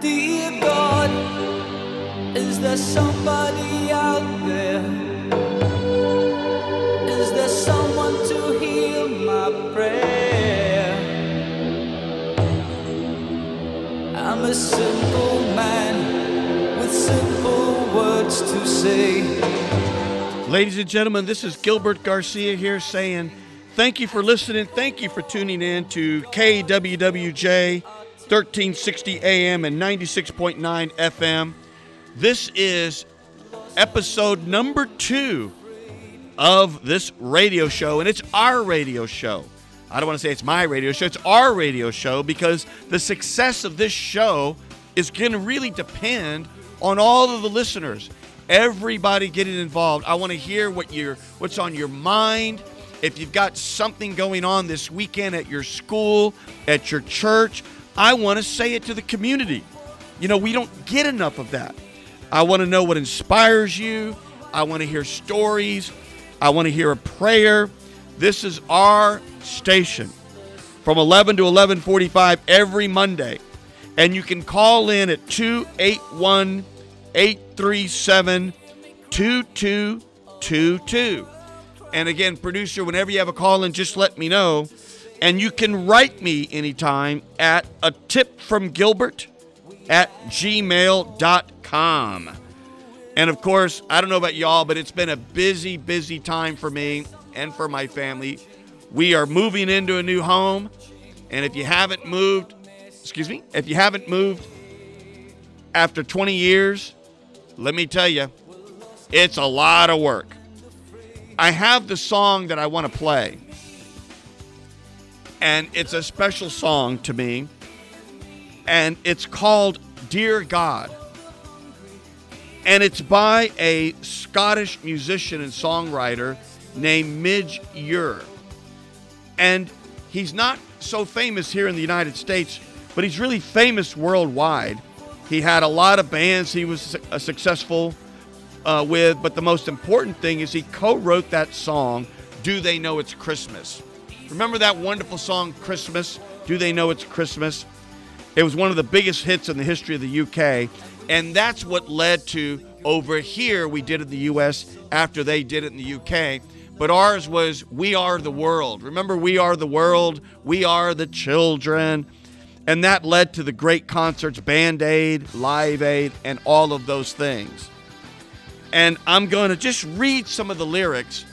Dear God, is there somebody out there? Is there someone to hear my prayer? I'm a simple man with simple words to say. Ladies and gentlemen, this is Gilbert Garcia here saying thank you for listening. Thank you for tuning in to KWWJ 1360 AM and 96.9 FM. This is episode number two of this radio show, and it's our radio show. I don't want to say it's my radio show, it's our radio show because the success of this show is going to really depend on all of the listeners. Everybody getting involved. I want to hear what you what's on your mind. If you've got something going on this weekend at your school, at your church, I want to say it to the community. You know, we don't get enough of that. I want to know what inspires you. I want to hear stories. I want to hear a prayer. This is our station from 11 to 11:45 every Monday. And you can call in at 281 837 2222. And again, producer, whenever you have a call in, just let me know. And you can write me anytime at a tip from Gilbert at gmail.com. And of course, I don't know about y'all, but it's been a busy, busy time for me and for my family. We are moving into a new home. And if you haven't moved, excuse me, if you haven't moved after 20 years, let me tell you, it's a lot of work. I have the song that I want to play, and it's a special song to me, and it's called Dear God. And it's by a Scottish musician and songwriter named Midge Ure. And he's not so famous here in the United States, but he's really famous worldwide. He had a lot of bands he was su- successful uh, with, but the most important thing is he co wrote that song, Do They Know It's Christmas? Remember that wonderful song, Christmas? Do They Know It's Christmas? It was one of the biggest hits in the history of the UK, and that's what led to over here we did it in the US after they did it in the UK. But ours was We Are the World. Remember, We Are the World, We Are the Children. And that led to the great concerts, Band Aid, Live Aid, and all of those things. And I'm going to just read some of the lyrics.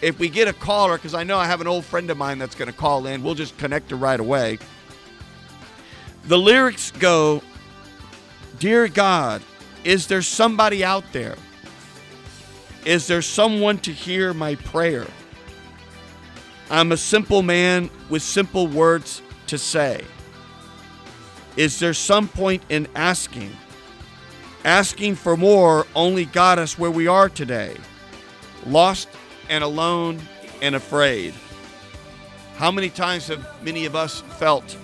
If we get a caller, because I know I have an old friend of mine that's going to call in, we'll just connect her right away. The lyrics go Dear God, is there somebody out there? Is there someone to hear my prayer? I'm a simple man with simple words to say. Is there some point in asking? Asking for more only got us where we are today, lost and alone and afraid. How many times have many of us felt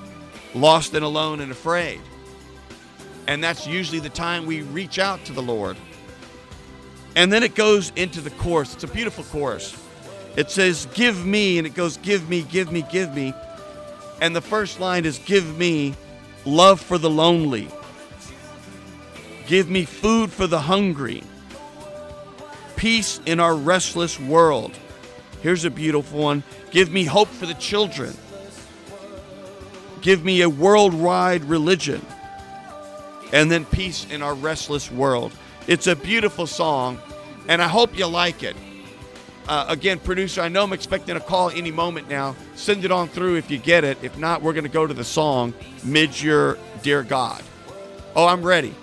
lost and alone and afraid? And that's usually the time we reach out to the Lord. And then it goes into the chorus. It's a beautiful chorus. It says, Give me, and it goes, Give me, give me, give me. And the first line is, Give me love for the lonely. Give me food for the hungry. Peace in our restless world. Here's a beautiful one. Give me hope for the children. Give me a worldwide religion. And then peace in our restless world. It's a beautiful song, and I hope you like it. Uh, again, producer, I know I'm expecting a call any moment now. Send it on through if you get it. If not, we're going to go to the song, Midge Ure Dear God. Oh, I'm ready.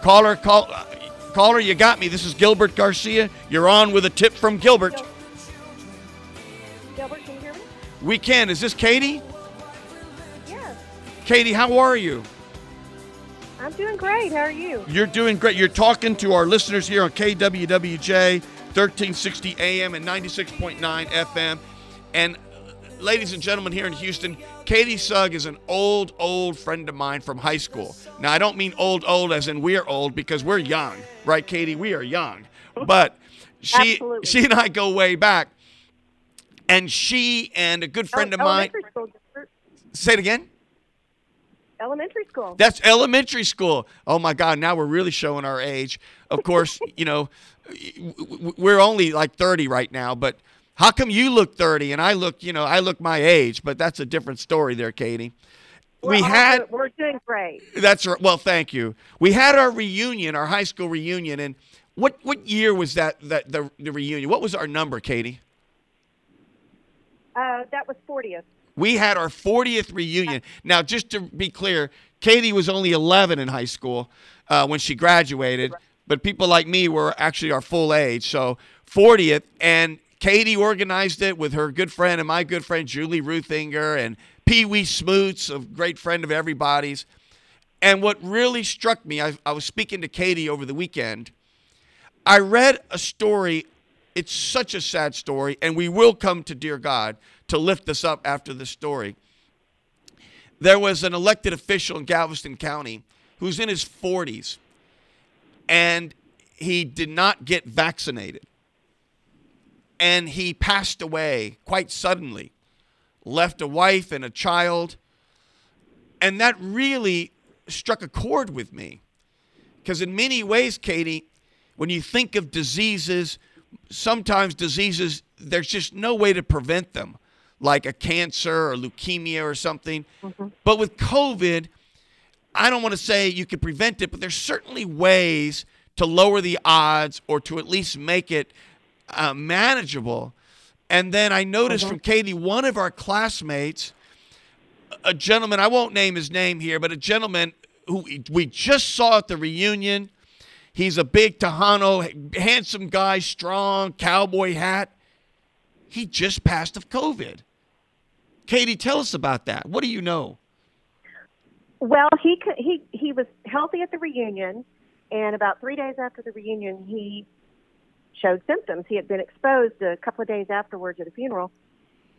Caller, call, caller, you got me. This is Gilbert Garcia. You're on with a tip from Gilbert. Gilbert, can you hear me? We can. Is this Katie? Yes. Katie, how are you? I'm doing great. How are you? You're doing great. You're talking to our listeners here on KWWJ 1360 AM and 96.9 FM. And ladies and gentlemen here in Houston, Katie Sugg is an old, old friend of mine from high school. Now, I don't mean old, old as in we're old because we're young, right, Katie? We are young. But she, Absolutely. she and I go way back. And she and a good friend oh, of mine. Say it again. elementary school. That's elementary school. Oh my God! Now we're really showing our age. Of course, you know, we're only like 30 right now, but how come you look 30 and I look, you know, I look my age? But that's a different story there, Katie. We're we had we're doing great. that's right. Well, thank you. We had our reunion, our high school reunion, and what what year was that? That the, the reunion? What was our number, Katie? Uh, that was 40th. We had our 40th reunion. Now, just to be clear, Katie was only 11 in high school uh, when she graduated, but people like me were actually our full age. So 40th, and Katie organized it with her good friend and my good friend Julie Ruthinger and Pee Wee Smoots, a great friend of everybody's. And what really struck me, I, I was speaking to Katie over the weekend. I read a story. It's such a sad story, and we will come to Dear God to lift us up after the story. There was an elected official in Galveston County who's in his 40s, and he did not get vaccinated. And he passed away quite suddenly, left a wife and a child. And that really struck a chord with me. Because in many ways, Katie, when you think of diseases, sometimes diseases, there's just no way to prevent them, like a cancer or leukemia or something. Mm-hmm. But with COVID, I don't want to say you can prevent it, but there's certainly ways to lower the odds or to at least make it uh, manageable. And then I noticed from Katie, one of our classmates, a gentleman, I won't name his name here, but a gentleman who we just saw at the reunion. He's a big Tejano, handsome guy, strong, cowboy hat. He just passed of COVID. Katie, tell us about that. What do you know? Well, he he he was healthy at the reunion, and about three days after the reunion, he showed symptoms. He had been exposed a couple of days afterwards at a funeral,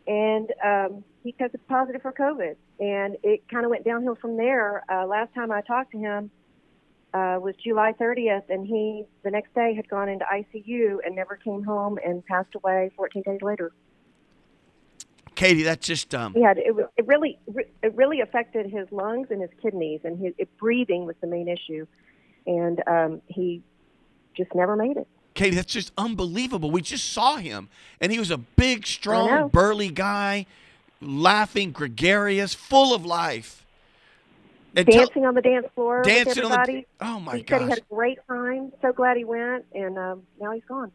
and um, he tested positive for COVID. And it kind of went downhill from there. Uh, last time I talked to him uh, was July 30th, and he the next day had gone into ICU and never came home and passed away 14 days later. Katie, that's just um, had it, it really it really affected his lungs and his kidneys, and his it, breathing was the main issue, and um, he just never made it. Katie, that's just unbelievable. We just saw him, and he was a big, strong, burly guy, laughing, gregarious, full of life. And tell- dancing on the dance floor dancing with on the. Oh my god! he said he had a great time. So glad he went, and um, now he's gone.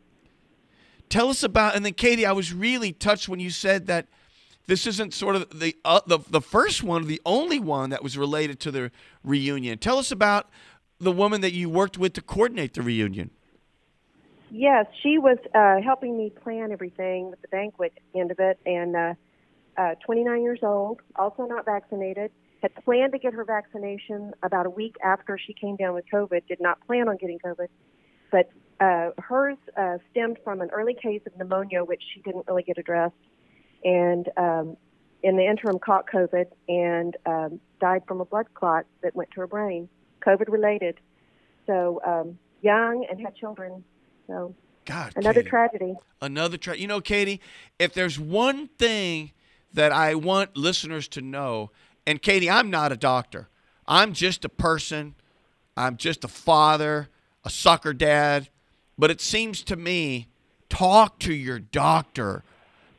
Tell us about. And then, Katie, I was really touched when you said that this isn't sort of the uh, the the first one, the only one that was related to the reunion. Tell us about the woman that you worked with to coordinate the reunion. Yes, she was uh, helping me plan everything with the banquet end of it, and uh, uh, 29 years old, also not vaccinated. Had planned to get her vaccination about a week after she came down with COVID. Did not plan on getting COVID, but uh, hers uh, stemmed from an early case of pneumonia, which she didn't really get addressed, and um, in the interim caught COVID and um, died from a blood clot that went to her brain, COVID related. So um, young and had children. So God, another Katie. tragedy. Another tragedy. You know, Katie, if there's one thing that I want listeners to know, and Katie, I'm not a doctor. I'm just a person. I'm just a father, a soccer dad. But it seems to me, talk to your doctor.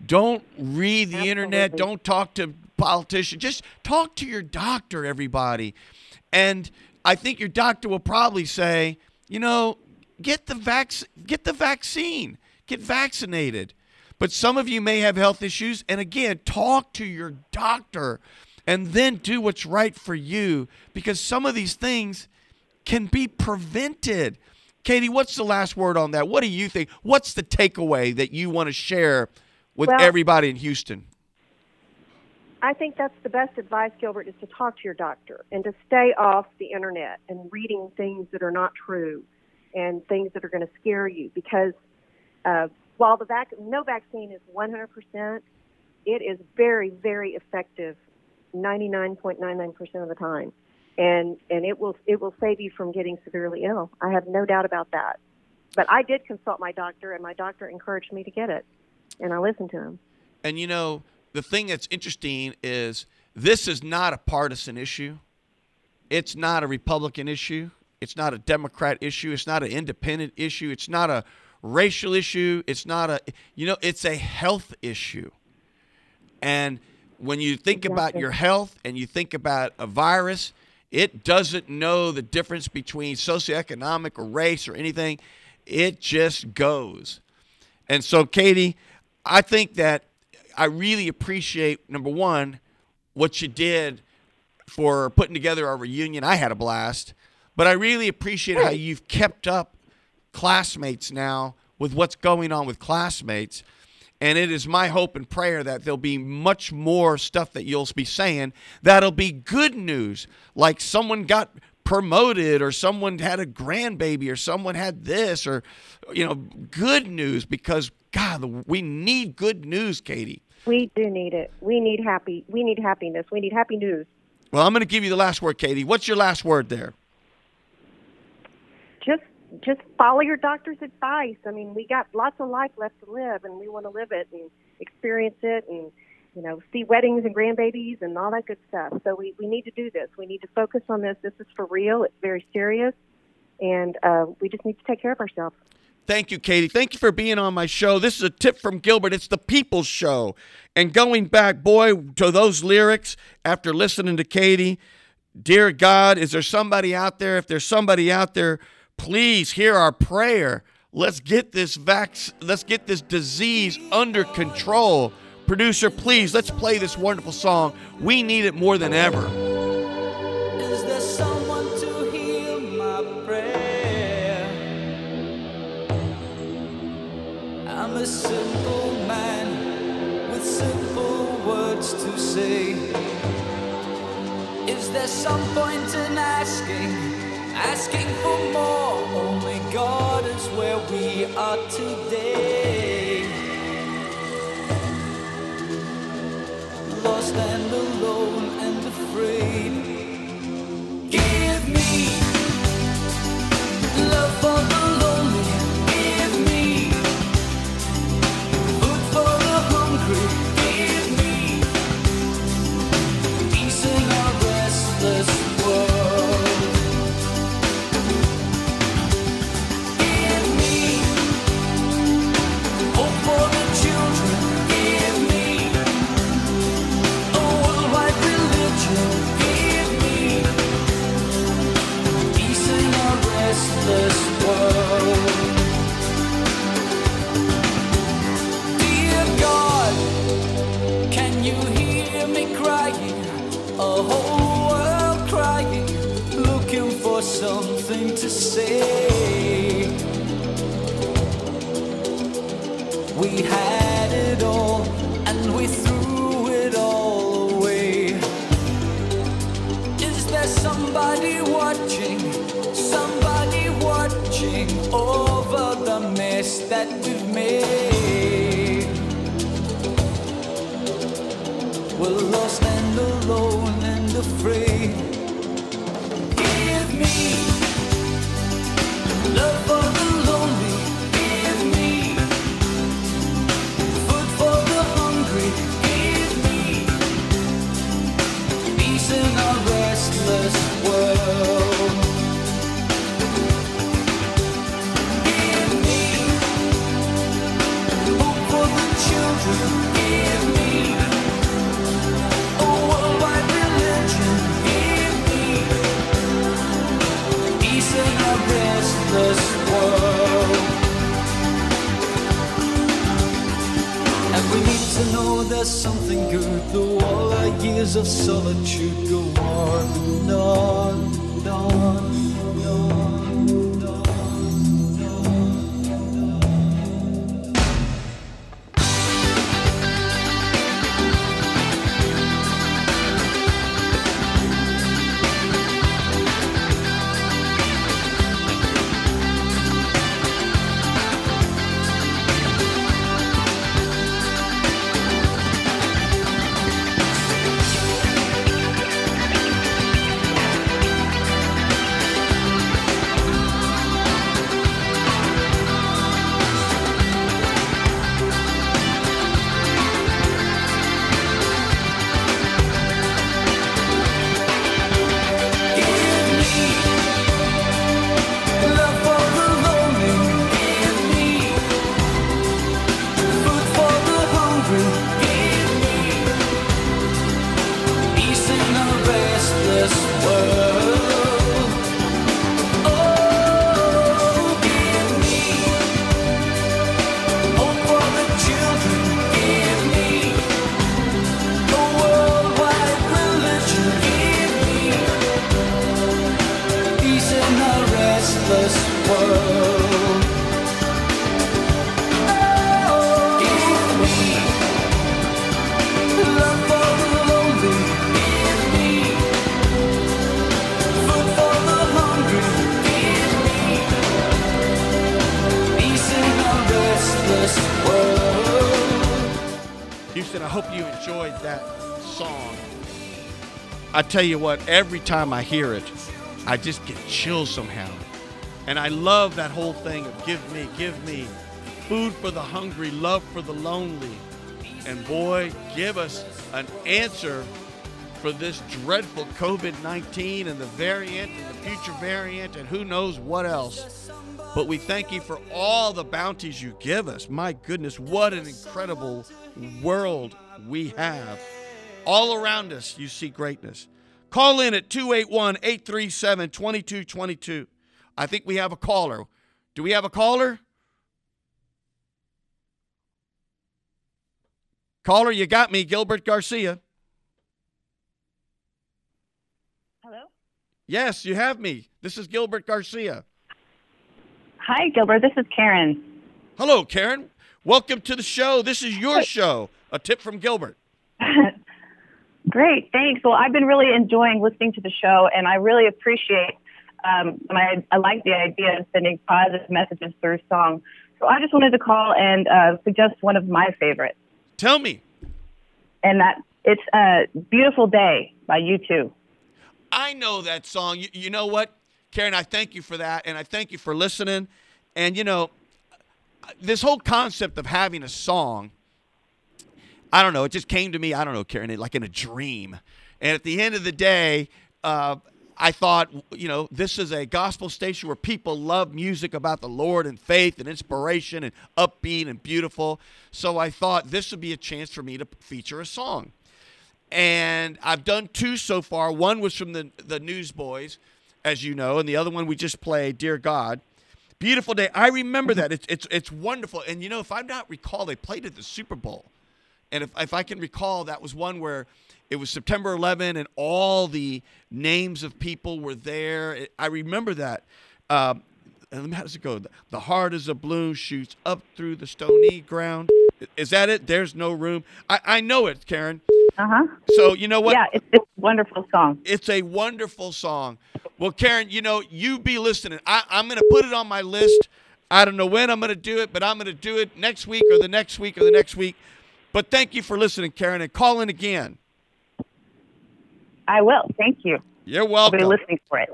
Don't read the internet. Don't talk to politicians. Just talk to your doctor, everybody. And I think your doctor will probably say, you know, get the vac- get the vaccine, get vaccinated. But some of you may have health issues, and again, talk to your doctor, and then do what's right for you, because some of these things can be prevented. Katie, what's the last word on that? What do you think? What's the takeaway that you want to share with Well- everybody in Houston? I think that's the best advice, Gilbert, is to talk to your doctor and to stay off the internet and reading things that are not true and things that are going to scare you. Because uh, while the vac- no vaccine is 100%, it is very, very effective 99.99% of the time. And, and it will it will save you from getting severely ill. I have no doubt about that. But I did consult my doctor, and my doctor encouraged me to get it, and I listened to him. And you know, the thing that's interesting is this is not a partisan issue. it's not a Republican issue. It's not a Democrat issue. It's not an independent issue. It's not a racial issue. It's not a, you know, it's a health issue. And when you think about your health and you think about a virus, it doesn't know the difference between socioeconomic or race or anything. It just goes. And so, Katie, I think that I really appreciate number one what you did for putting together our reunion. I had a blast, but I really appreciate how you've kept up classmates now with what's going on with classmates. And it is my hope and prayer that there'll be much more stuff that you'll be saying that'll be good news, like someone got promoted or someone had a grandbaby or someone had this or you know good news because god we need good news katie We do need it. We need happy. We need happiness. We need happy news. well i'm going to give you the last word katie what's your last word there Just follow your doctor's advice. I mean, we got lots of life left to live, and we want to live it and experience it, and you know, see weddings and grandbabies and all that good stuff. So we we need to do this. We need to focus on this. This is for real. It's very serious, and uh, we just need to take care of ourselves. Thank you, Katie. Thank you for being on my show. This is a tip from Gilbert. It's the People's Show. And going back, boy, to those lyrics after listening to Katie, dear God, is there somebody out there? If there's somebody out there, please hear our prayer. Let's get this vax let's get this disease under control. Producer, please, let's play this wonderful song. We need it more than ever. Is there someone to hear my prayer? I'm a simple man with simple words to say. Is there some point in asking, asking for more? Only God is where we are today. Lost and alone and afraid. Give afraid. There's something good, though all our years of solitude go on and on and on and on hope you enjoyed that song. I tell you what, every time I hear it, I just get chills somehow. And I love that whole thing of give me, give me food for the hungry, love for the lonely. And boy, give us an answer for this dreadful COVID 19 and the variant and the future variant and who knows what else. But we thank you for all the bounties you give us. My goodness, what an incredible world we have. All around us, you see greatness. Call in at 281 837 2222. I think we have a caller. Do we have a caller? Caller, you got me, Gilbert Garcia. Hello? Yes, you have me. This is Gilbert Garcia. Hi, Gilbert. This is Karen. Hello, Karen. Welcome to the show. This is your show. A tip from Gilbert. Great, thanks. Well, I've been really enjoying listening to the show, and I really appreciate. Um, and I, I like the idea of sending positive messages through song. So I just wanted to call and uh, suggest one of my favorites, Tell me. and that it's a "Beautiful Day" by U2. I know that song. You, you know what, Karen? I thank you for that, and I thank you for listening. And you know, this whole concept of having a song, I don't know. It just came to me. I don't know, Karen, like in a dream. And at the end of the day, uh, I thought, you know, this is a gospel station where people love music about the Lord and faith and inspiration and upbeat and beautiful. So I thought this would be a chance for me to feature a song and I've done two so far. One was from the the Newsboys, as you know, and the other one we just played, "Dear God." Beautiful day. I remember that. It's it's it's wonderful. And you know, if I'm not recall, they played at the Super Bowl, and if if I can recall, that was one where it was September 11, and all the names of people were there. It- I remember that. Um, and how does it go? The heart is a balloon shoots up through the stony ground. Is that it? There's no room. I, I know it, Karen. Uh huh. So you know what? Yeah, it's, it's a wonderful song. It's a wonderful song. Well, Karen, you know, you be listening. I, I'm going to put it on my list. I don't know when I'm going to do it, but I'm going to do it next week or the next week or the next week. But thank you for listening, Karen, and call in again. I will. Thank you. You're welcome. I'll be listening for it.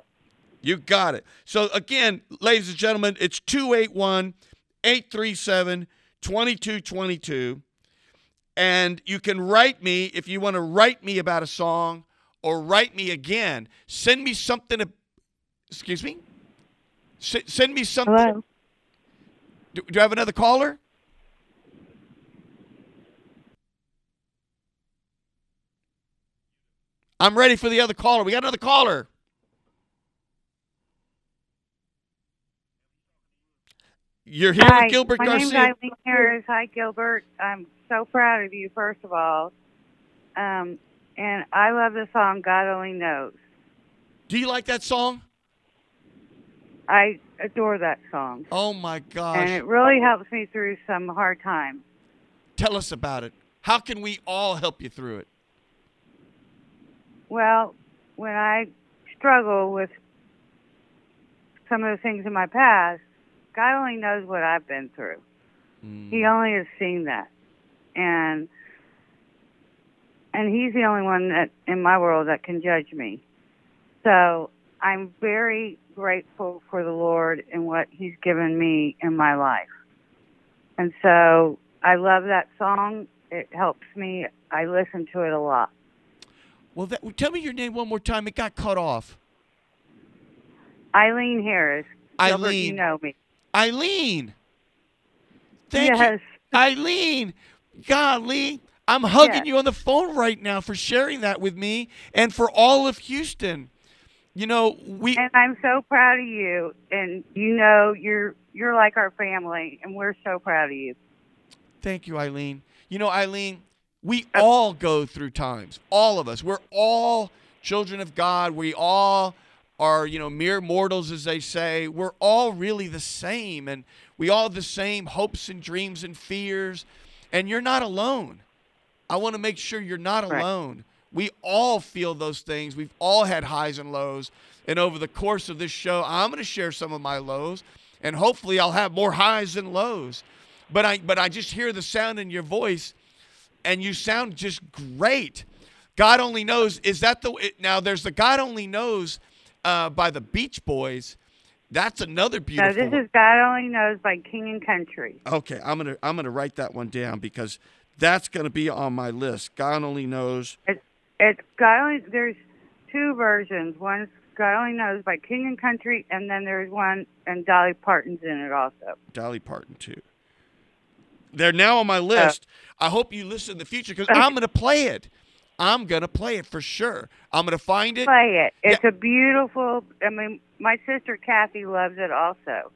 You got it. So, again, ladies and gentlemen, it's 281 837 2222. And you can write me if you want to write me about a song or write me again. Send me something. To, excuse me? S- send me something. Hello. Do, do I have another caller? I'm ready for the other caller. We got another caller. You're here Hi, with Gilbert my Garcia. name's Eileen Harris. Hi, Gilbert. I'm so proud of you, first of all. Um, and I love the song God Only Knows. Do you like that song? I adore that song. Oh my gosh. And it really helps me through some hard times. Tell us about it. How can we all help you through it? Well, when I struggle with some of the things in my past, God only knows what I've been through. Mm. He only has seen that. And and he's the only one that in my world that can judge me. So I'm very grateful for the Lord and what he's given me in my life. And so I love that song. It helps me. I listen to it a lot. Well, that, tell me your name one more time. It got cut off. Eileen Harris. Gilbert, you know me. Eileen. Thank yes. you. Eileen. Golly. I'm hugging Yes. you on the phone right now for sharing that with me and for all of Houston. You know, we And I'm so proud of you. And you know you're you're like our family and we're so proud of you. Thank you, Eileen. You know, Eileen, we all go through times. All of us. We're all children of God. We all are, you know, mere mortals, as they say. We're all really the same. And we all have the same hopes and dreams and fears. And you're not alone. I want to make sure you're not Right. alone. We all feel those things. We've all had highs and lows. And over the course of this show, I'm going to share some of my lows. And hopefully I'll have more highs than lows. But I but I just hear the sound in your voice and you sound just great. God only knows. Is that the it, now? There's the God only knows uh, by the Beach Boys. That's another beautiful. No, this one. is God Only Knows by King and Country. Okay, I'm gonna I'm gonna write that one down because that's gonna be on my list. God only knows. It's it's God Only. There's two versions. One's God Only Knows by King and Country, and then there's one and Dolly Parton's in it also. Dolly Parton too. They're now on my list. I hope you listen in the future because I'm gonna play it. I'm gonna play it for sure. I'm gonna find it. Play it. It's a beautiful. I mean, my sister Kathy loves it also.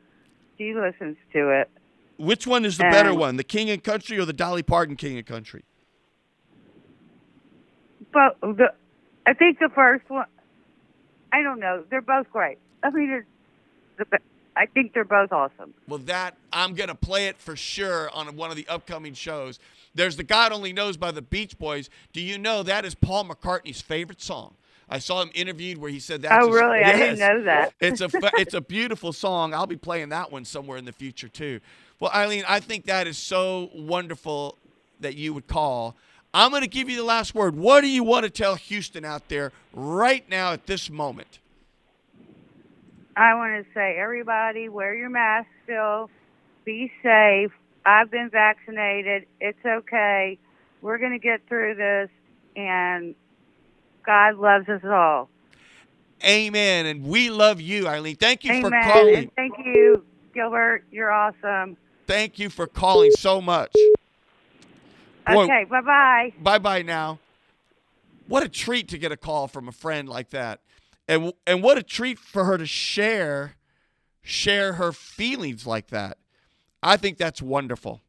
She listens to it. Which one is the better Um, one, the King and Country or the Dolly Parton King and Country? But the, I think the first one. I don't know. They're both great. I mean, it's the. I think they're both awesome. Well, that I'm gonna play it for sure on one of the upcoming shows. There's the God Only Knows by the Beach Boys. Do you know that is Paul McCartney's favorite song? I saw him interviewed where he said that. oh, really? I didn't know that. It's a it's a beautiful song. I'll be playing that one somewhere in the future too. Well, Eileen, I think that is so wonderful that you would call. I'm going to give you the last word. What do you want to tell Houston out there right now at this moment? I want to say, everybody, wear your mask still. Be safe. I've been vaccinated. It's okay. We're going to get through this, and God loves us all. Amen. And we love you, Eileen. Thank you Amen. for calling. And thank you, Gilbert. You're awesome. Thank you for calling so much. Boy, Okay, bye bye. Bye bye now. What a treat to get a call from a friend like that. And and what a treat for her to share share her feelings like that. I think that's wonderful.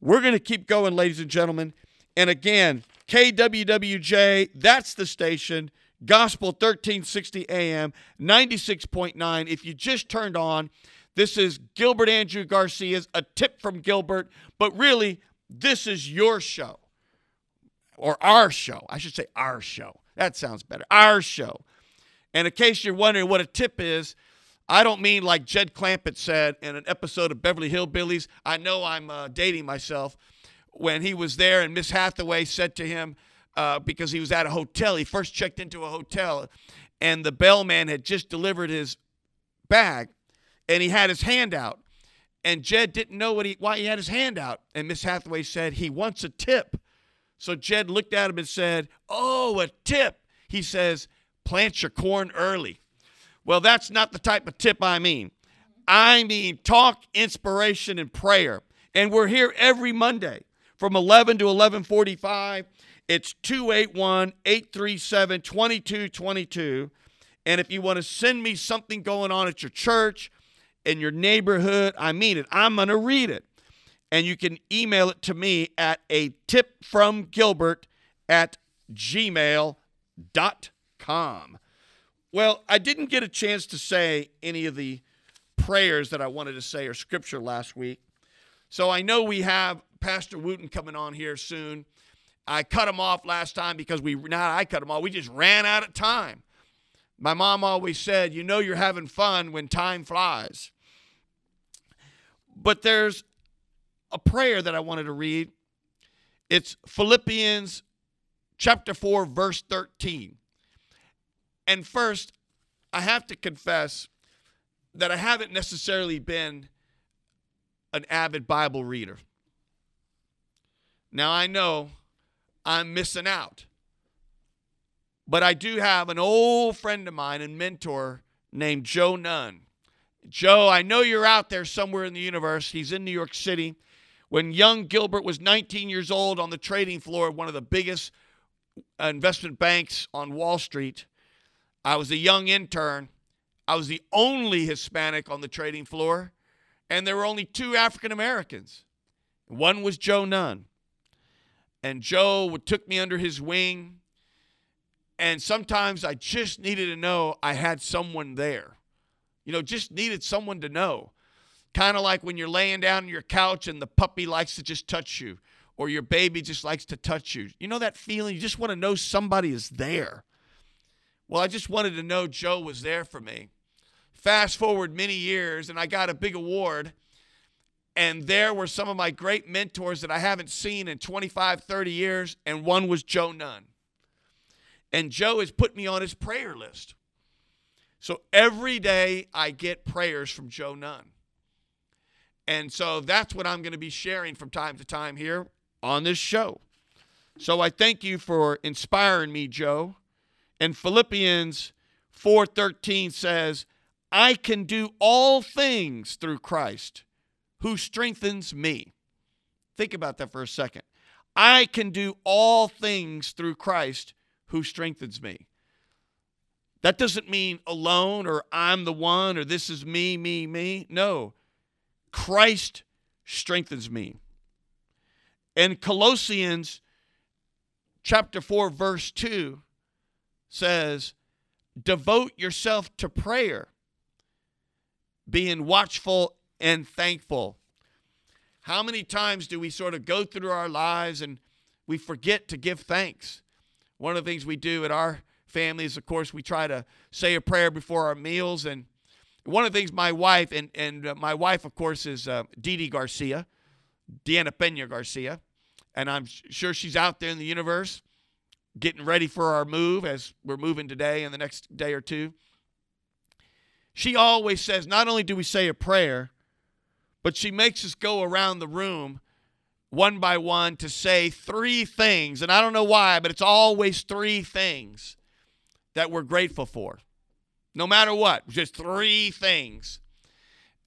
We're going to keep going ladies and gentlemen. And again, KWWJ, that's the station. Gospel 1360 AM, 96.9. If you just turned on, this is Gilbert Andrew Garcia's A Tip from Gilbert, but really, this is your show or our show. I should say our show. That sounds better. Our show. And in case you're wondering what a tip is, I don't mean like Jed Clampett said in an episode of Beverly Hillbillies. I know I'm uh, dating myself. When he was there and Miss Hathaway said to him, uh, because he was at a hotel, he first checked into a hotel and the bellman had just delivered his bag and he had his hand out. And Jed didn't know what he, why he had his hand out. And Miss Hathaway said, he wants a tip. So Jed looked at him and said, Oh, a tip. He says, Plant your corn early. Well, that's not the type of tip I mean. I mean talk, inspiration, and prayer. And we're here every Monday from 11 to 11:45. It's 281-837-2222. And if you want to send me something going on at your church, in your neighborhood, I mean it. I'm going to read it. And you can email it to me at a tip from Gilbert at gmail.com. Well, I didn't get a chance to say any of the prayers that I wanted to say or scripture last week. So I know we have Pastor Wooten coming on here soon. I cut him off last time because we, not I cut him off, we just ran out of time. My mom always said, you know, you're having fun when time flies. But there's a prayer that I wanted to read. It's Philippians chapter 4, verse 13. And first, I have to confess that I haven't necessarily been an avid Bible reader. Now, I know I'm missing out, but I do have an old friend of mine and mentor named Joe Nunn. Joe, I know you're out there somewhere in the universe. He's in New York City. When young Gilbert was 19 years old on the trading floor of one of the biggest investment banks on Wall Street, I was a young intern. I was the only Hispanic on the trading floor, and there were only two African Americans. One was Joe Nunn. And Joe took me under his wing. And sometimes I just needed to know I had someone there. You know, just needed someone to know. Kind of like when you're laying down on your couch and the puppy likes to just touch you, or your baby just likes to touch you. You know that feeling? You just want to know somebody is there. Well, I just wanted to know Joe was there for me. Fast forward many years, and I got a big award. And there were some of my great mentors that I haven't seen in 25, 30 years, and one was Joe Nunn. And Joe has put me on his prayer list. So every day I get prayers from Joe Nunn. And so that's what I'm going to be sharing from time to time here on this show. So I thank you for inspiring me, Joe. And Philippians 4:13 says, "I can do all things through Christ who strengthens me." Think about that for a second. I can do all things through Christ who strengthens me. That doesn't mean alone or I'm the one or this is me, me, me. No. Christ strengthens me. And Colossians chapter 4 verse 2 says, "Devote yourself to prayer, being watchful and thankful." How many times do we sort of go through our lives and we forget to give thanks? One of the things we do at our family is, of course, we try to say a prayer before our meals. And one of the things my wife, and, and uh, my wife, of course, is uh, Dee Dee Garcia, Deanna Pena Garcia. And I'm sure she's out there in the universe getting ready for our move as we're moving today and the next day or two. She always says, not only do we say a prayer, but she makes us go around the room one by one to say three things. And I don't know why, but it's always three things that we're grateful for. No matter what, just three things.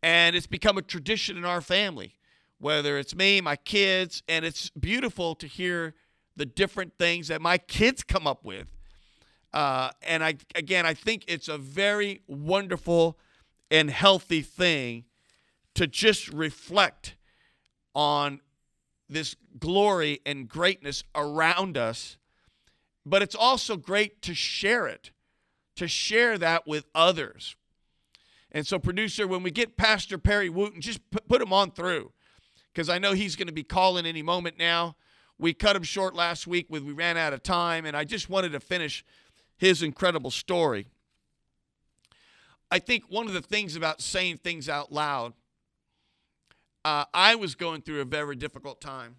And it's become a tradition in our family, whether it's me, my kids, and it's beautiful to hear the different things that my kids come up with. Uh, and I again, I think it's a very wonderful and healthy thing to just reflect on this glory and greatness around us, but it's also great to share it, to share that with others. And so, producer, when we get Pastor Perry Wooten, just put, put him on through because I know he's going to be calling any moment now. We cut him short last week when we ran out of time, and I just wanted to finish his incredible story. I think one of the things about saying things out loud uh, I was going through a very difficult time,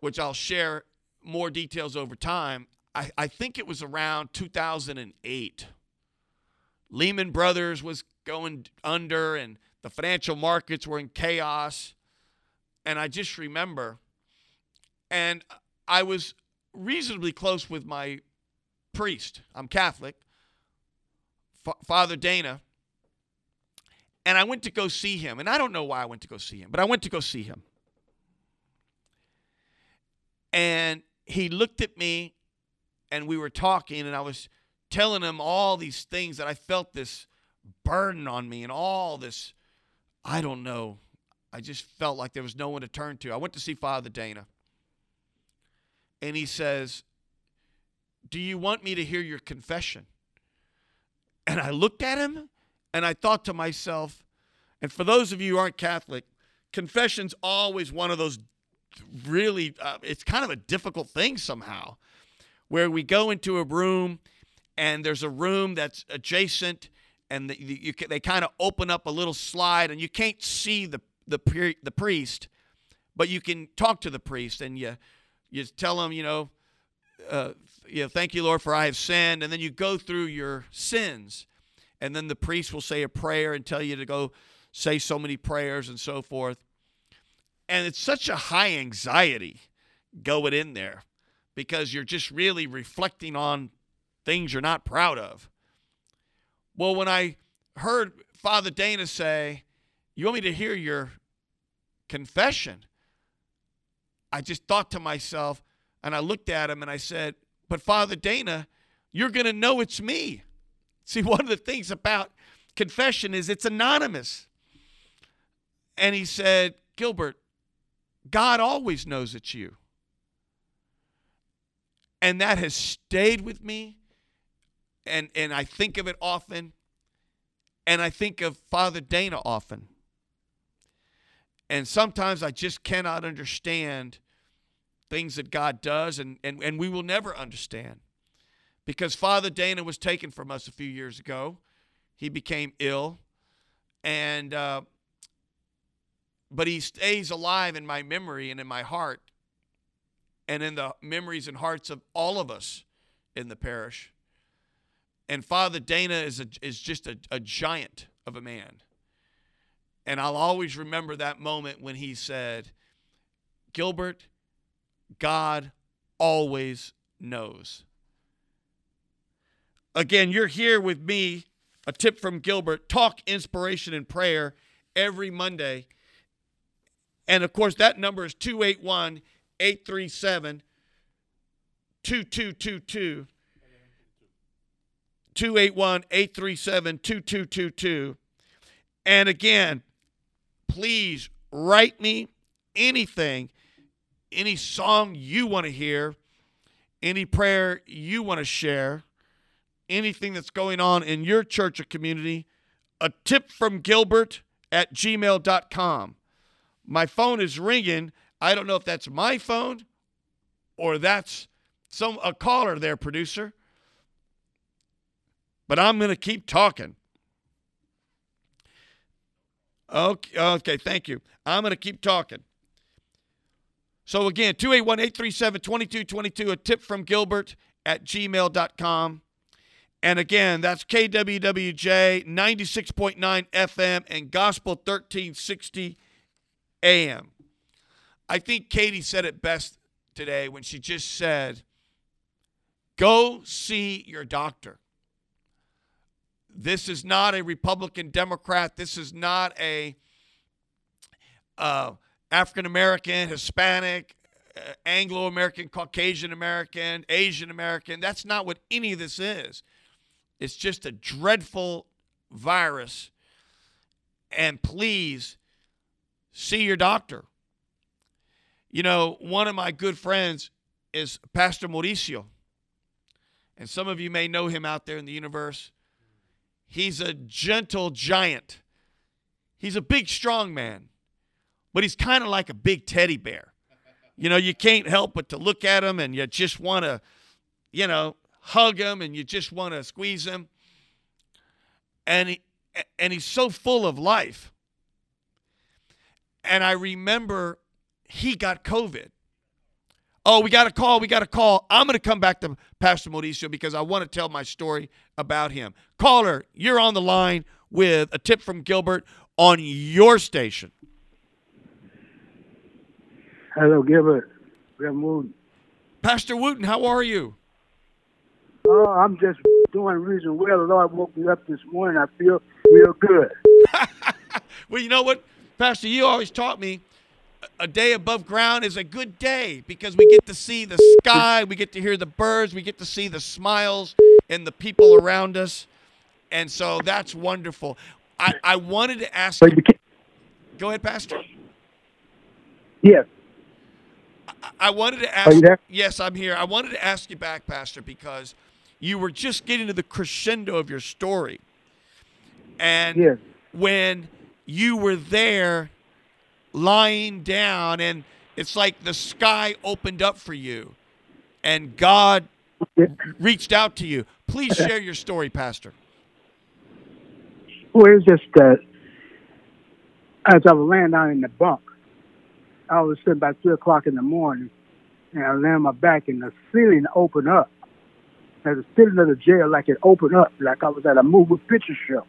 which I'll share more details over time. I, I think it was around 2008. Lehman Brothers was going under, and the financial markets were in chaos. And I just remember, and I was reasonably close with my priest. I'm Catholic, F- Father Dana and I went to go see him. And I don't know why I went to go see him, but I went to go see him. And he looked at me and we were talking, and I was telling him all these things that I felt this burden on me and all this, I don't know. I just felt like there was no one to turn to. I went to see Father Dana. And he says, Do you want me to hear your confession? And I looked at him and I thought to myself, and for those of you who aren't Catholic, confession's always one of those really, uh, it's kind of a difficult thing somehow, where we go into a room and there's a room that's adjacent and the, you, they kind of open up a little slide and you can't see the, the, the priest, but you can talk to the priest and you, you tell him, you know, uh, you know, thank you, Lord, for I have sinned. And then you go through your sins and then the priest will say a prayer and tell you to go say so many prayers and so forth. And it's such a high anxiety going in there because you're just really reflecting on things you're not proud of. Well, when I heard Father Dana say, You want me to hear your confession? I just thought to myself, and I looked at him and I said, But Father Dana, you're going to know it's me. See, one of the things about confession is it's anonymous. And he said, Gilbert, God always knows it's you. And that has stayed with me. And, and I think of it often. And I think of Father Dana often. And sometimes I just cannot understand things that God does, and, and, and we will never understand because Father Dana was taken from us a few years ago. He became ill, and uh, but he stays alive in my memory and in my heart and in the memories and hearts of all of us in the parish. And Father Dana is, a, is just a, a giant of a man. And I'll always remember that moment when he said, Gilbert, God always knows. Again, you're here with me, a tip from Gilbert, talk inspiration and prayer every Monday. And of course, that number is 281 837 2222. 281 837 2222. And again, please write me anything, any song you want to hear, any prayer you want to share, anything that's going on in your church or community. A tip from Gilbert at gmail.com. My phone is ringing. I don't know if that's my phone or that's some a caller there, producer. But I'm going to keep talking. Okay, okay, thank you. I'm going to keep talking. So again, 281-837-2222, a tip from Gilbert at gmail.com. And again, that's KWWJ 96.9 FM and Gospel 1360 AM. I think Katie said it best today when she just said, Go see your doctor. This is not a Republican Democrat. This is not a uh, African American, Hispanic, uh, Anglo American, Caucasian American, Asian American. That's not what any of this is. It's just a dreadful virus. And please see your doctor. You know, one of my good friends is Pastor Mauricio. And some of you may know him out there in the universe. He's a gentle giant. He's a big, strong man, but he's kind of like a big teddy bear. You know, you can't help but to look at him and you just want to, you know, hug him and you just want to squeeze him. And he, and he's so full of life. And I remember he got COVID. Oh, we got a call. We got a call. I'm going to come back to Pastor Mauricio because I want to tell my story about him. Caller, you're on the line with a tip from Gilbert on your station. Hello, Gilbert. Reverend Wooten. Pastor Wooten, how are you? Oh, I'm just doing reason well. The Lord woke me up this morning. I feel real good. well, you know what, Pastor, you always taught me a day above ground is a good day because we get to see the sky, we get to hear the birds, we get to see the smiles and the people around us. And so that's wonderful. I, I wanted to ask you. Go ahead, Pastor. Yes. I, I wanted to ask. Are you there? Yes, I'm here. I wanted to ask you back, Pastor, because you were just getting to the crescendo of your story. And yes. when you were there lying down and it's like the sky opened up for you and God reached out to you. Please share your story, Pastor. Well, it's just that as I was laying down in the bunk, I was sitting about 3 o'clock in the morning, and I lay on my back, and the ceiling opened up. As the ceiling of the jail, like it opened up, like I was at a movie picture show.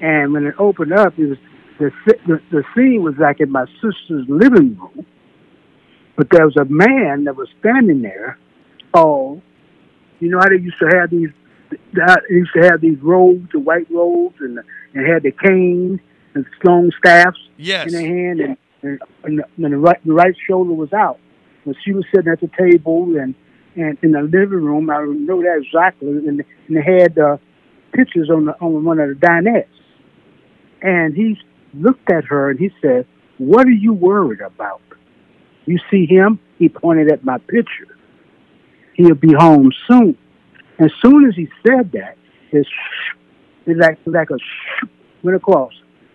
And when it opened up, it was the, the the scene was like in my sister's living room, but there was a man that was standing there. Oh, you know how they used to have these. They used to have these robes, the white robes, and and had the canes and long staffs yes. in their hand, and and, and, the, and the right the right shoulder was out. But she was sitting at the table and and in the living room. I know that exactly, and, and they had uh, pictures on the on one of the dinettes. And he looked at her and he said, What are you worried about? You see him? He pointed at my picture. He'll be home soon. As soon as he said that, his sh- it like like a sh- went across,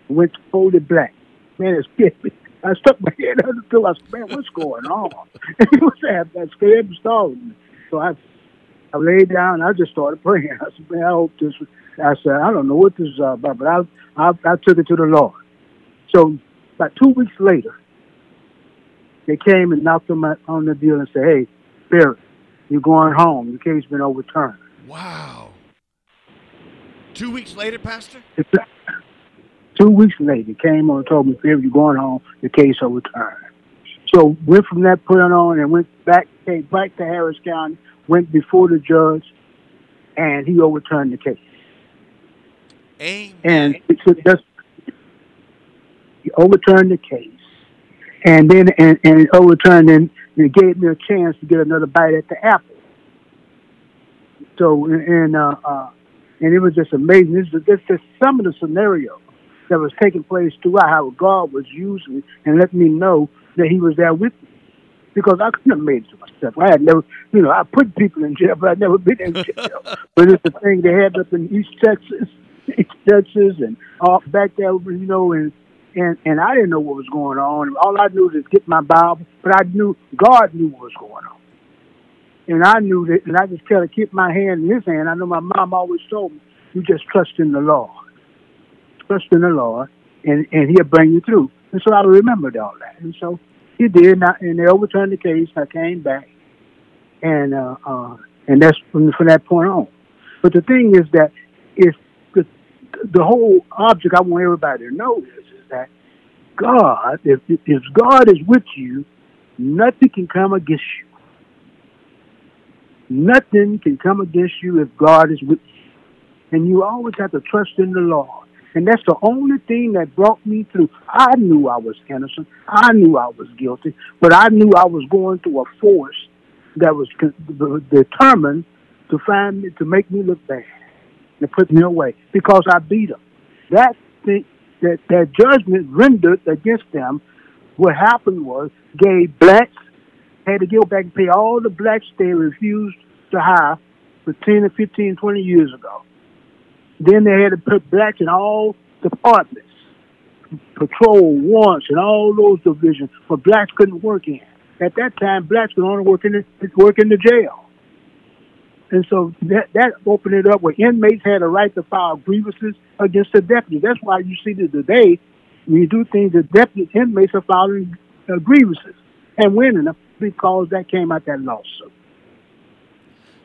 went folded black. Man, it scared me. I stuck my head under until. I said, "Man, what's going on?" He was that scared and startled me. So I, I laid down. and I just started praying. I said, "Man, I hope this." I said, "I don't know what this is about, but I, I, I took it to the Lord." So about two weeks later, they came and knocked on, my, on the deal and said, "Hey, Barry, you're going home. Your case been overturned." Wow. Two weeks later, Pastor. It's, two weeks later, came on and told me, "Barry, you're going home. Your case overturned." So went from that point on and went back, came back to Harris County, went before the judge, and he overturned the case. Amen. And it's just he overturned the case, and then and, and it overturned and it gave me a chance to get another bite at the apple. So and uh, uh, and it was just amazing. This is this is some of the scenario that was taking place throughout how God was using me and letting me know that He was there with me. Because I couldn't have made it to myself. I had never, you know, I put people in jail, but I'd never been in jail. but it's the thing they had up in East Texas, East Texas, and all back there, you know, and and and I didn't know what was going on. All I knew was get my Bible, but I knew God knew what was going on, and I knew that. And I just tried to keep my hand in His hand. I know my mom always told me, "You just trust in the Lord, trust in the Lord, and and He'll bring you through." And so I remembered all that, and so He did. And, I, and they overturned the case. I came back, and uh, uh, and that's from from that point on. But the thing is that if the the whole object I want everybody to know is that God, if, if God is with you, nothing can come against you. Nothing can come against you if God is with you. And you always have to trust in the Lord. And that's the only thing that brought me through. I knew I was innocent. I knew I was guilty. But I knew I was going through a force that was determined to find me, to make me look bad, to put me away, because I beat them. That thing, that, that judgment rendered against them, what happened was gay blacks had to go back and pay all the blacks they refused to hire for 10 or 15, 20 years ago. Then they had to put blacks in all departments, patrol, warrants, and all those divisions where blacks couldn't work in. At that time, blacks could only work in the, work in the jail. And so that, that opened it up where inmates had a right to file grievances against the deputy. That's why you see that today, when you do things, the deputy inmates are filing uh, grievances and winning them because that came out that lawsuit.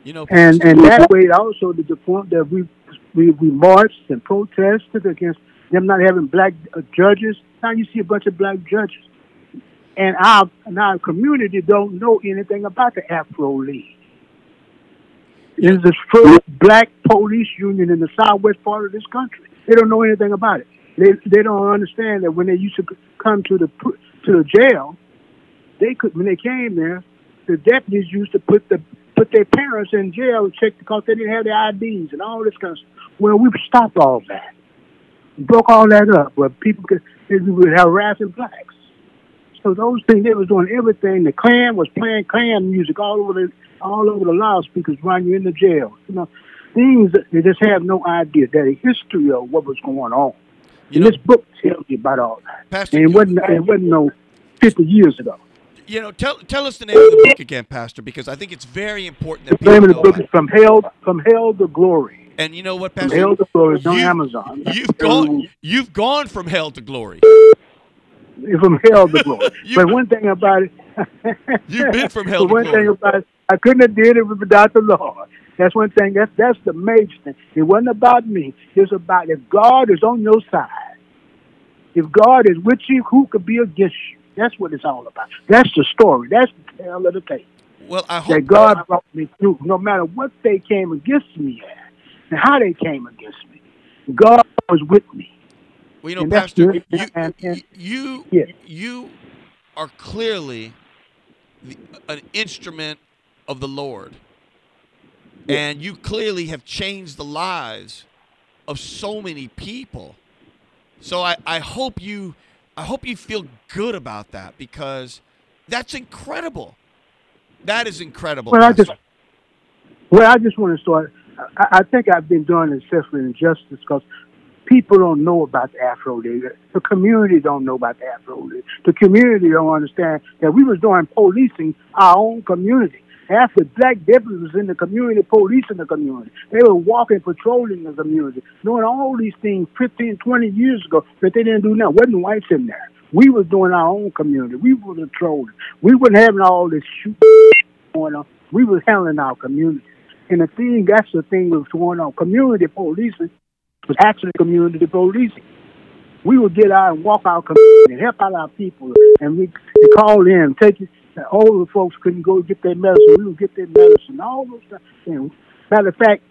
You know, and and that way also to the point that we we we marched and protested against them not having black uh, judges. Now you see a bunch of black judges, and our and our community don't know anything about the Afro League. It's the first black police union in the southwest part of this country. They don't know anything about it. They they don't understand that when they used to come to the to the jail, they could when they came there, the deputies used to put the put their parents in jail and check because they didn't have their IDs and all this kind of stuff. Well, we stopped all that, broke all that up, where people could they would harassing blacks. So those things they was doing everything. The Klan was playing Klan music all over the all over the loudspeakers while you're in the jail. You know, things that they just have no idea. That a history of what was going on. You know, this book tells you about all that. Pastor, and it wasn't it wasn't no fifty years ago. You know, tell tell us the name of the book again, Pastor, because I think it's very important that the name of the book is from hell from hell to glory. And you know what, Pastor? From hell to glory. It's on Amazon. You've gone. You've gone from hell to glory. From hell to glory. but one thing about it, you've been from hell. but one thing about it, I couldn't have did it without the Lord. That's one thing. That's that's the major thing. It wasn't about me. It's about if God is on your side. If God is with you, who could be against you? That's what it's all about. That's the story. That's the tale of the tape. Well, I hope that God brought me through, no matter what they came against me at and how they came against me. God was with me. Well, you know, and Pastor, you, and, and, you, yeah. you are clearly the, an instrument of the Lord. Yeah. And you clearly have changed the lives of so many people. So I, I hope you I hope you feel good about that because that's incredible. That is incredible. Well, I just well, I just want to start. I, I think I've been doing this self injustice because people don't know about the Afro League. The community don't know about the Afro League. The community don't understand that we was doing policing our own community. The black deputies was in the community, policing the community. They were walking, patrolling the community, doing all these things 15, 20 years ago, but they didn't do nothing. Wasn't whites in there. We was doing our own community. We was controlling. We wasn't having all this shoot going on. We was handling our community. And the thing, that's the thing that was going on. Community policing was actually community policing. We would get out and walk our community and help out our people. And we call in, take it. Older folks couldn't go get their medicine. We would get their medicine. All those things. Matter of fact,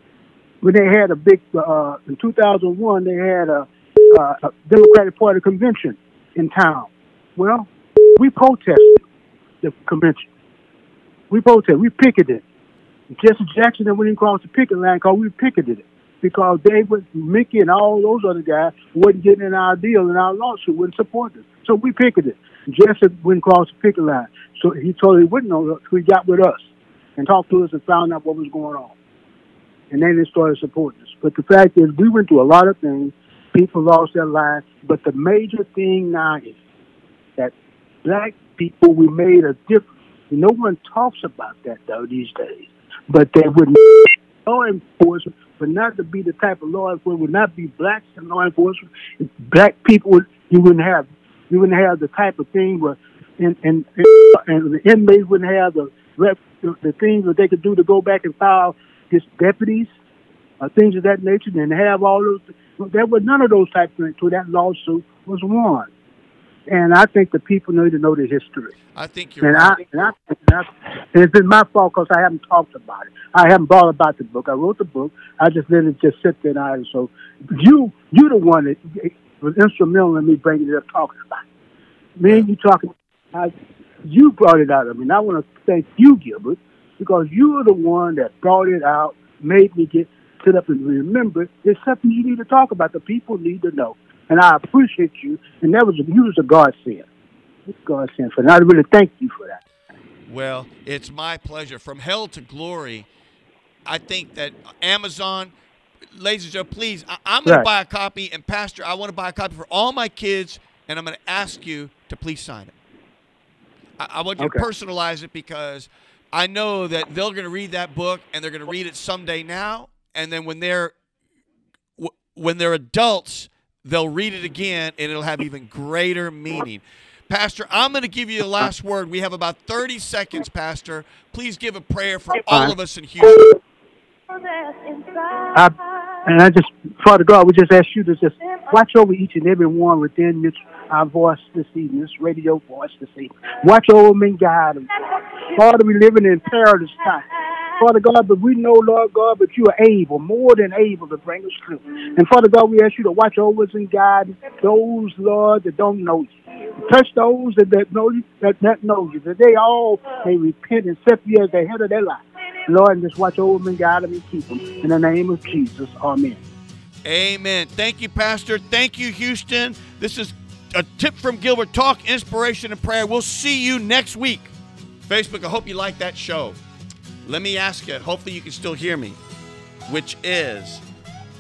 when they had a big, uh, in 2001, they had a, a Democratic Party convention in town. Well, we protested the convention. We protested. We picketed. Jesse Jackson and went across the picket line because we picketed it because they David, Mickey, and all those other guys wasn't getting in our deal and our lawsuit wouldn't support us. So we picketed. Jesse went across the picket line. So he he wouldn't know. So he got with us and talked to us and found out what was going on. And then they started supporting us. But the fact is, we went through a lot of things. People lost their lives. But the major thing now is that black people, we made a difference. No one talks about that, though, these days but they wouldn't. law enforcement would not to be the type of law enforcement would not be blacks in law enforcement. Black people would you wouldn't have you wouldn't have the type of thing where and and and the inmates wouldn't have the the things that they could do to go back and file against deputies, uh, things of that nature, and have all those. There were none of those type of things. So that lawsuit was won. And I think the people need to know the history. I think you're and right. I, and, I, and, I, and it's been my fault because I haven't talked about it. I haven't brought about the book. I wrote the book. I just let it just sit there and I, so you you the one that was instrumental in me bringing it up, talking about it. Me and you talking, I, you brought it out of me. And I want to thank you, Gilbert, because you are the one that brought it out, made me get sit up and remember. It's something you need to talk about. The people need to know and I appreciate you. And that was you was a godsend. Godsend for, and I really thank you for that. Well, it's my pleasure. From hell to glory, I think that Amazon, ladies and gentlemen, please, I, am going right. to buy a copy. And Pastor, I want to buy a copy for all my kids, and I'm going to ask you to please sign it. I, I want you okay. to personalize it because I know that they're going to read that book and they're going to read it someday now, and then when they're when they're adults they'll read it again and it'll have even greater meaning. Pastor, I'm going to give you the last word. We have about 30 seconds, Pastor. Please give a prayer for all of us in Houston. I, and I just, Father God, we just ask you to just watch over each and every one within this our voice this evening, this radio voice this evening. Watch over guide them. Father, we living in perilous times. Father God, but we know, Lord God, but you are able, more than able to bring us through. And Father God, we ask you to watch over us and guide those, Lord, that don't know you. Touch those that, that know you, that, that know you, that they all may repent and set you as the head of their life. Lord, and just watch over them and guide them and keep them. In the name of Jesus, amen. Amen. Thank you, Pastor. Thank you, Houston. This is a tip from Gilbert Talk, inspiration, and prayer. We'll see you next week. Facebook, I hope you like that show. Let me ask you, hopefully you can still hear me, which is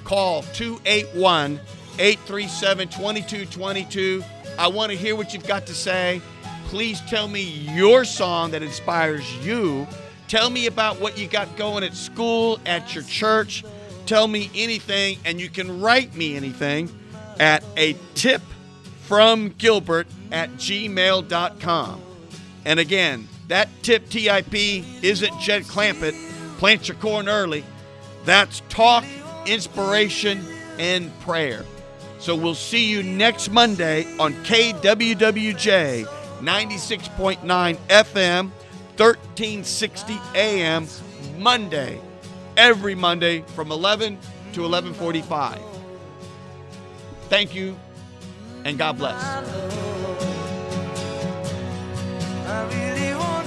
call 281 837 2222. I want to hear what you've got to say. Please tell me your song that inspires you. Tell me about what you got going at school, at your church. Tell me anything, and you can write me anything at a tip from Gilbert at gmail.com. And again, that tip TIP isn't Jed Clampett. Plant your corn early. That's talk, inspiration, and prayer. So we'll see you next Monday on KWWJ 96.9 FM, 1360 AM, Monday. Every Monday from 11 to 11:45. Thank you and God bless. I really want